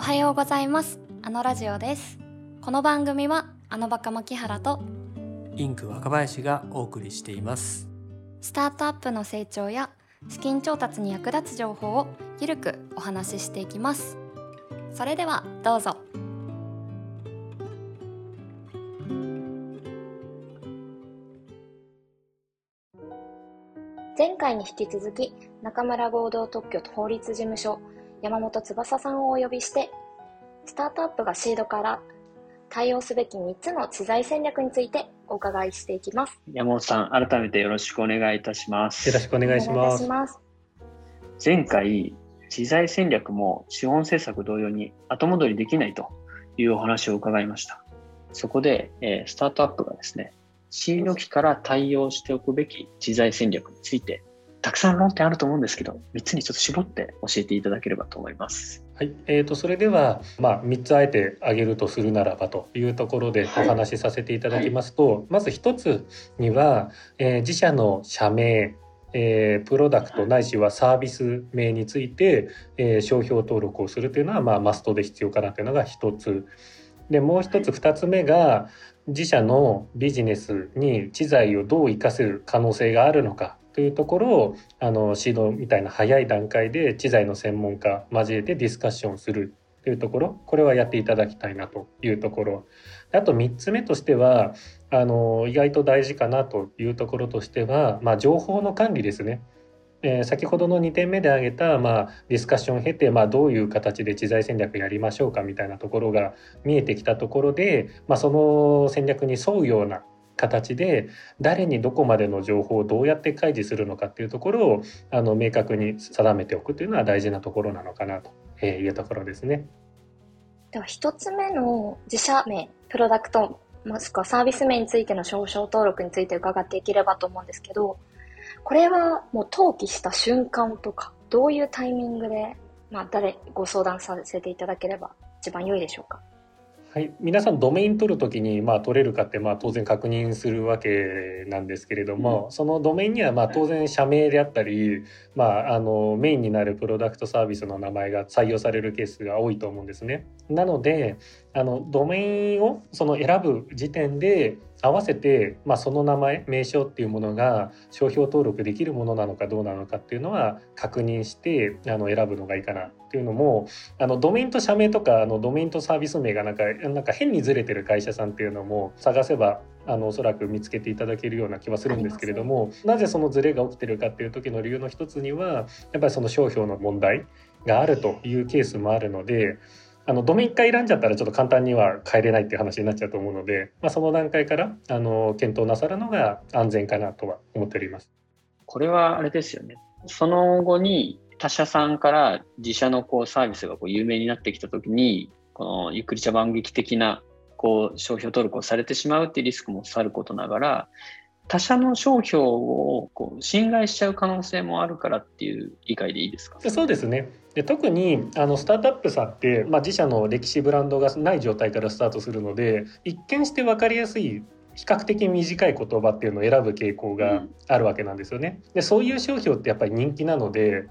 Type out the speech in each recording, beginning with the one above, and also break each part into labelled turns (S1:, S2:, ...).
S1: おはようございます。あのラジオです。この番組はあのバカ牧原と
S2: インク若林がお送りしています。
S1: スタートアップの成長や資金調達に役立つ情報をゆるくお話ししていきます。それではどうぞ。前回に引き続き中村合同特許法律事務所山本翼さんをお呼びしてスタートアップがシードから対応すべき3つの知財戦略についてお伺いしていきます。
S3: 山本さん改めてよろしくお願いいたします。
S2: よろしくお願いします。
S3: 前回知財戦略も資本政策同様に後戻りできないというお話を伺いました。そこで、えー、スタートアップがですねシード期から対応しておくべき知財戦略についてたくさん論点あると思うんですけど、3つにちょっと絞って教えていただければと思います。
S2: はい、えーと、それでは、まあ、3つあえて挙げるとするならばというところでお話しさせていただきますと、はいはい、まず1つには、えー、自社の社名、えー、プロダクトないしはサービス名について、えー、商標登録をするというのは、まあ、マストで必要かなというのが1つ。でもう一つ2つ目が自社のビジネスに知財をどう生かせる可能性があるのかというところをあの指導みたいな早い段階で知財の専門家交えてディスカッションするというところこれはやっていただきたいなというところあと3つ目としてはあの意外と大事かなというところとしては、まあ、情報の管理ですね。えー、先ほどの2点目で挙げた、まあ、ディスカッションを経て、まあ、どういう形で知財戦略やりましょうかみたいなところが見えてきたところで、まあ、その戦略に沿うような形で誰にどこまでの情報をどうやって開示するのかっていうところをあの明確に定めておくというのは大事なところなのかなというところですね。
S1: では1つ目の自社名プロダクトもしくはサービス名についての商標登録について伺っていければと思うんですけどこれはもう登記した瞬間とかどういうタイミングで、まあ、誰ご相談させていただければ一番良いでしょうか？
S2: はい、皆さんドメイン取るときに、まあ、取れるかって、まあ、当然確認するわけなんですけれども、うん、そのドメインには、まあ、当然社名であったり、まあ、あのメインになるプロダクトサービスの名前が採用されるケースが多いと思うんですね。なのであのドメインをその選ぶ時点で合わせて、まあ、その名前名称っていうものが商標登録できるものなのかどうなのかっていうのは確認してあの選ぶのがいいかなっていうのもあのドメインと社名とかあのドメインとサービス名がなんかなんか変にずれてる会社さんっていうのも探せばあのおそらく見つけていただけるような気はするんですけれどもなぜそのズレが起きてるかっていう時の理由の一つにはやっぱりその商標の問題があるというケースもあるのであのドメイン1選んじゃったらちょっと簡単には変えれないっていう話になっちゃうと思うので、まあ、その段階からあの検討なさるのが安全かなとは思っております。
S3: これはあれですよね。その後に他社さんから自社のこうサービスがこう有名になってきた時にこのゆっくり茶番劇的なこう商標登録をされてしまうっていうリスクもさることながら他社の商標をこう侵害しちゃう可能性もあるからっていう理解でいいですか？
S2: そうですね。で特にあのスタートアップさんって、まあ、自社の歴史ブランドがない状態からスタートするので一見して分かりやすい比較的短い言葉っていうのを選ぶ傾向があるわけなんですよね。でそういう商標ってやっぱり人気なので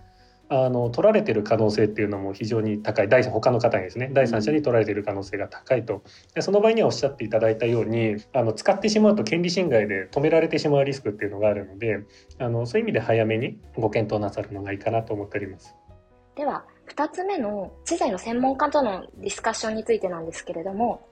S2: あの取られてる可能性っていうのも非常に高い第他の方にですね第三者に取られてる可能性が高いとでその場合にはおっしゃっていただいたようにあの使ってしまうと権利侵害で止められてしまうリスクっていうのがあるのであのそういう意味で早めにご検討なさるのがいいかなと思っております。
S1: では2つ目の知財の専門家とのディスカッションについてなんですけれども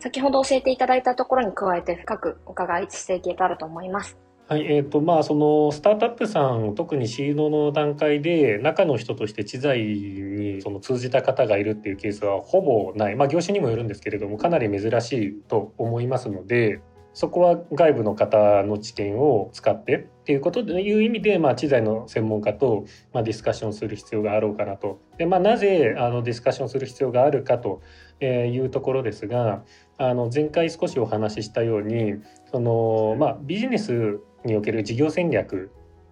S1: 先ほど教えていただいたところに加えて深くお伺いしていけたらと思います。
S2: はいえーとまあ、そのスタートアップさん特にシードの段階で中の人として知財にその通じた方がいるっていうケースはほぼない、まあ、業種にもよるんですけれどもかなり珍しいと思いますのでそこは外部の方の知見を使ってっていうことという意味で、まあ、知財の専門家と、まあ、ディスカッションする必要があろうかなと。でまあ、なぜあのディスカッションする必要があるかというところですがあの前回少しお話ししたようにその、まあ、ビジネスにおける事業戦略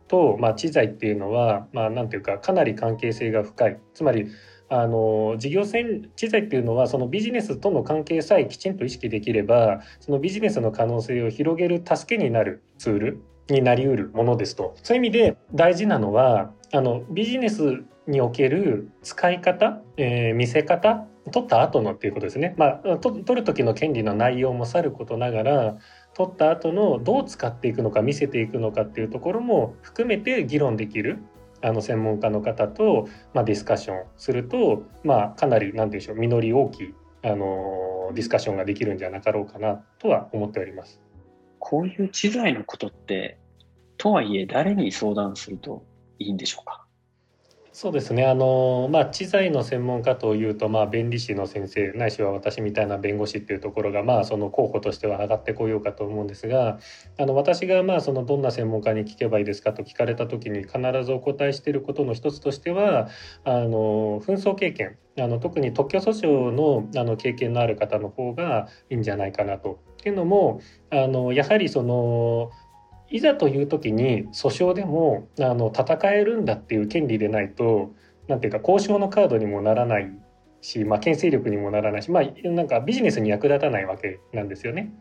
S2: と、まあ、知財っていうのは、まあ、なんていうかかなり関係性が深い。つまりあの事業戦知財っていうのはそのビジネスとの関係さえきちんと意識できればそのビジネスの可能性を広げる助けになるツールになりうるものですと。そういう意味で大事なのはあのビジネスにおける使い方、えー、見せ方取った後のっていうことですね、まあ、取る時の権利の内容もさることながら取った後のどう使っていくのか見せていくのかっていうところも含めて議論できるあの専門家の方と、まあ、ディスカッションすると、まあ、かなり何て言うんでしょう実り大きいあのディスカッションができるんじゃなかろうかなとは思っております。
S3: こういう知財のことってとはいえ誰に相談するといいんでしょうか？
S2: そうですねあの、まあ、知財の専門家というと、まあ、弁理士の先生ないしは私みたいな弁護士っていうところが、まあ、その候補としては上がってこようかと思うんですがあの私がまあそのどんな専門家に聞けばいいですかと聞かれた時に必ずお答えしていることの一つとしてはあの紛争経験あの特に特許訴訟のあの経験のある方の方がいいんじゃないかなと。っていうのもあのやはりそのいざという時に訴訟でもあの戦えるんだっていう権利でないと何ていうか交渉のカードにもならないし、まあ、牽制力にもならないし、まあ、なんかビジネスに役立たないわけなんですよね。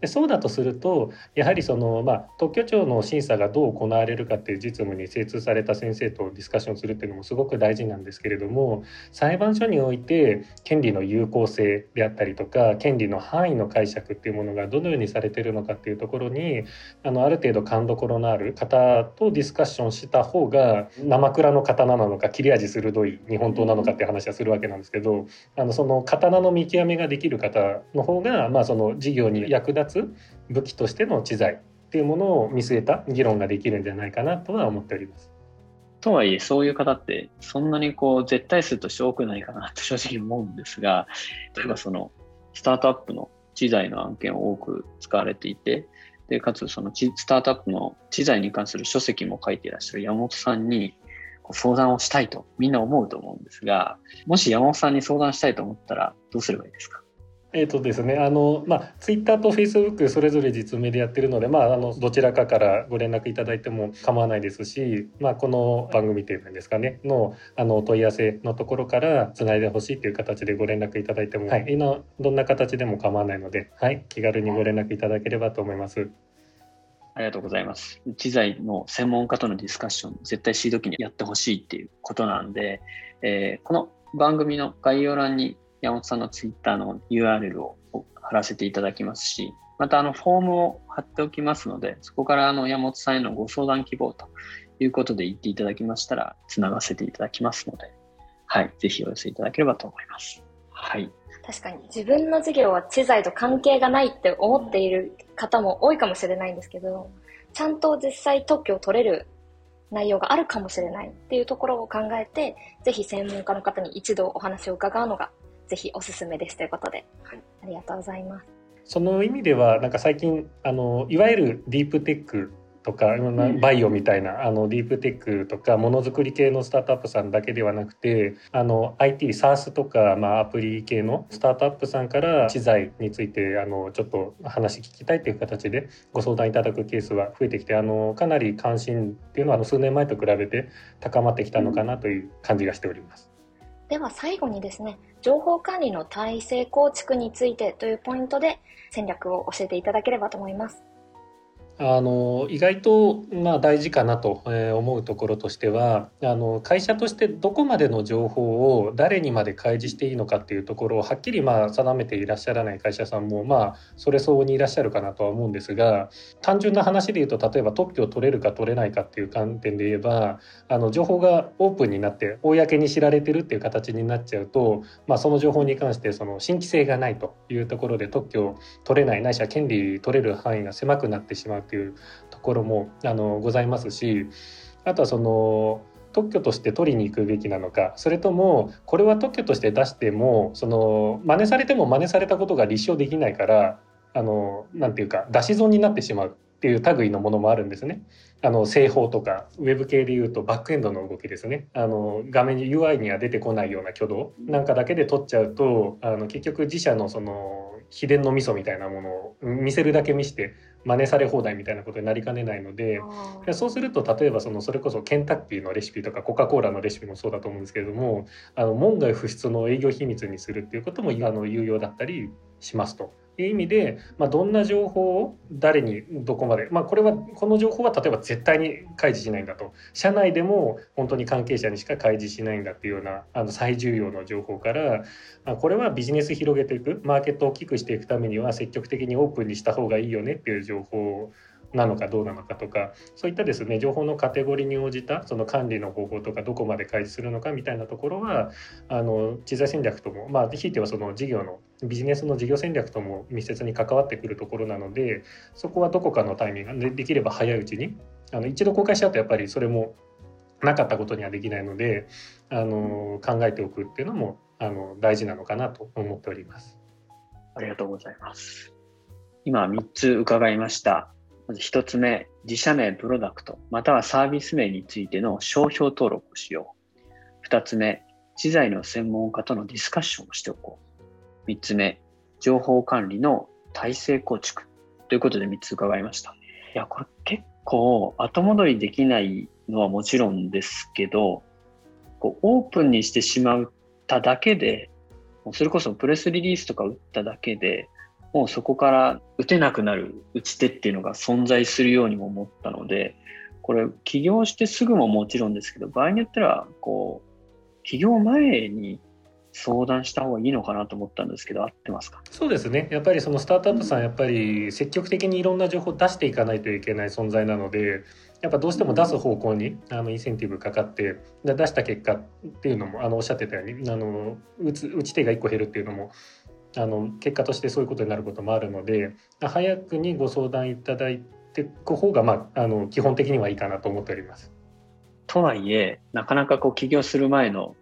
S2: でそうだとするとやはりその、まあ、特許庁の審査がどう行われるかっていう実務に精通された先生とディスカッションするっていうのもすごく大事なんですけれども裁判所において権利の有効性であったりとか権利の範囲の解釈っていうものがどのようにされてるのかっていうところにあのある程度勘どころのある方とディスカッションした方が生倉の刀なのか切れ味鋭い日本刀なのかっていう話はするわけなんですけどどあのその刀の見極めができる方の方が、まあ、その事業に役立つ武器としての知財っていうものを見据えた議論ができるんじゃないかなとは思っております。
S3: とはいえそういう方ってそんなにこう絶対数として多くないかなと 正直思うんですが例えばそのスタートアップの知財の案件を多く使われていてでかつそのスタートアップの知財に関する書籍も書いていらっしゃる山本さんに相談をしたいとみんな思うと思うんですがもし山本さんに相談したいと思ったらどうすればいいですか？
S2: えーとですね、あのまあ、ツイッターとフェイスブックそれぞれ実名でやってるので、まあ、あのどちらかからご連絡いただいても構わないですし、まあ、この番組というんですかねのあの問い合わせのところからつないでほしいという形でご連絡いただいても、はい、今どんな形でも構わないので、はい、気軽にご連絡いただければと思います。
S3: ありがとうございます。知財の専門家とのディスカッション、絶対シード期にやってほしいっていうことなんで、えー、この番組の概要欄に山本さんのツイッターの URL を貼らせていただきますし、またあのフォームを貼っておきますので、そこからあの山本さんへのご相談希望ということで言っていただきましたら、つながせていただきますので、はい、ぜひお寄せいただければと思います。はい。
S1: 確かに自分の事業は知財と関係がないって思っている方も多いかもしれないんですけど、ちゃんと実際特許を取れる内容があるかもしれないっていうところを考えて、ぜひ専門家の方に一度お話を伺うのがぜひおすすめですということで、はい、ありがとうございます。
S2: その意味ではなんか最近あのいわゆるディープテックとかバイオみたいなあのディープテックとかものづくり系のスタートアップさんだけではなくてあの IT SaaS とか、まあ、アプリ系のスタートアップさんから資材についてあのちょっと話聞きたいという形でご相談いただくケースは増えてきてあのかなり関心っていうのはあの数年前と比べて高まってきたのかなという感じがしております。
S1: では最後にですね情報管理の体制構築についてというポイントで戦略を教えていただければと思います。
S2: あの意外とまあ大事かなと思うところとしてはあの会社としてどこまでの情報を誰にまで開示していいのかっていうところをはっきりまあ定めていらっしゃらない会社さんもまあそれ相応にいらっしゃるかなとは思うんですが単純な話で言うと例えば特許を取れるか取れないかっていう観点で言えばあの情報がオープンになって公に知られてるっていう形になっちゃうと、まあ、その情報に関してその新規性がないというところで特許を取れないないしは権利取れる範囲が狭くなってしまう。っていうところもあのございますしあとはその特許として取りに行くべきなのかそれともこれは特許として出してもその真似されても真似されたことが立証できないからあのなていうか出し損になってしまうっていう類のものもあるんですね。あの製法とかウェブ系でいうとバックエンドの動きですねあの画面に UI には出てこないような挙動なんかだけで取っちゃうとあの結局自社のその秘伝の味噌みたいなものを見せるだけ見して真似され放題みたいなことになりかねないのでそうすると例えばそのそれこそケンタッキーのレシピとかコカ・コーラのレシピもそうだと思うんですけれどもあの門外不出の営業秘密にするっていうこともあの有用だったりしますと。いう意味で、まあ、どんな情報を誰にどこまで、まあ、これはこの情報は例えば絶対に開示しないんだと。社内でも本当に関係者にしか開示しないんだっていうようなあの最重要の情報からまこれはビジネス広げていく。マーケットを大きくしていくためには積極的にオープンにした方がいいよねっていう情報をなのかどうなのかとかそういったですね情報のカテゴリーに応じたその管理の方法とかどこまで開示するのかみたいなところはあの知財戦略ともまあひいてはその事業のビジネスの事業戦略とも密接に関わってくるところなのでそこはどこかのタイミングでできれば早いうちにあの一度公開しちゃうとやっぱりそれもなかったことにはできないのであの考えておくっていうのもあの大事なのかなと思っております。
S3: ありがとうございます。今3つ伺いました。まず1つ目、自社名、プロダクト、またはサービス名についての商標登録をしよう。2つ目、知財の専門家とのディスカッションをしておこう。3つ目、情報管理の体制構築。ということで3つ伺いました。いや、これ結構後戻りできないのはもちろんですけど、こうオープンにしてしまっただけで、それこそプレスリリースとか打っただけで、もうそこから打てなくなる打ち手っていうのが存在するようにも思ったので、これ起業してすぐももちろんですけど、場合によっては、こう、起業前に相談した方がいいのかなと思ったんですけど、合ってますか？
S2: そうですね。やっぱりそのスタートアップさん、やっぱり積極的にいろんな情報を出していかないといけない存在なので、やっぱどうしても出す方向にあのインセンティブかかって出した結果っていうのもあのおっしゃってたようにあの打つ打ち手が1個減るっていうのもあの結果としてそういうことになることもあるので早くにご相談いただいていく方が、まあ、あの基本的にはいいかなと思っております。
S3: とはいえなかなかこう起業する前の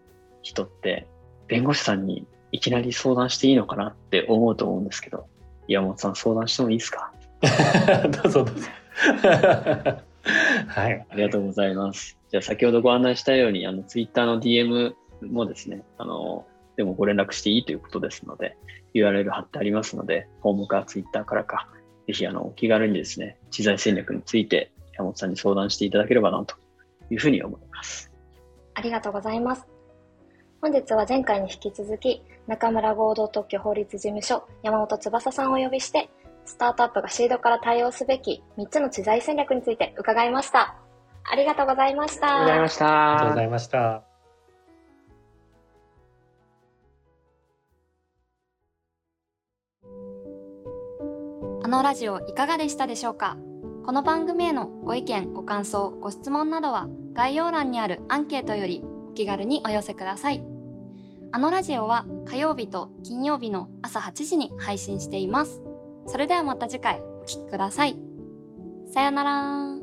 S3: 人って弁護士さんにいきなり相談していいのかなって思うと思うんですけど山本さん相談してもいいですか？
S2: どうぞどうぞ。
S3: はい。ありがとうございます。じゃあ先ほどご案内したように、あの、ツイッターの DM もですね、あの、でもご連絡していいということですので、URL 貼ってありますので、ホームか Twitter からか、ぜひあのお気軽にですね、知財戦略について山本さんに相談していただければなというふうに思います。
S1: ありがとうございます。本日は前回に引き続き、中村合同特許法律事務所山本翼さんをお呼びして、スタートアップがシードから対応すべき3つの知財戦略について伺いました。ありがとうございました。
S3: ありがとうございました。
S2: ありがとうございました。
S4: あのラジオいかがでしたでしょうか？この番組へのご意見、ご感想、ご質問などは概要欄にあるアンケートよりお気軽にお寄せください。あのラジオは火曜日と金曜日の朝8時に配信しています。それではまた次回お聴きください。さよなら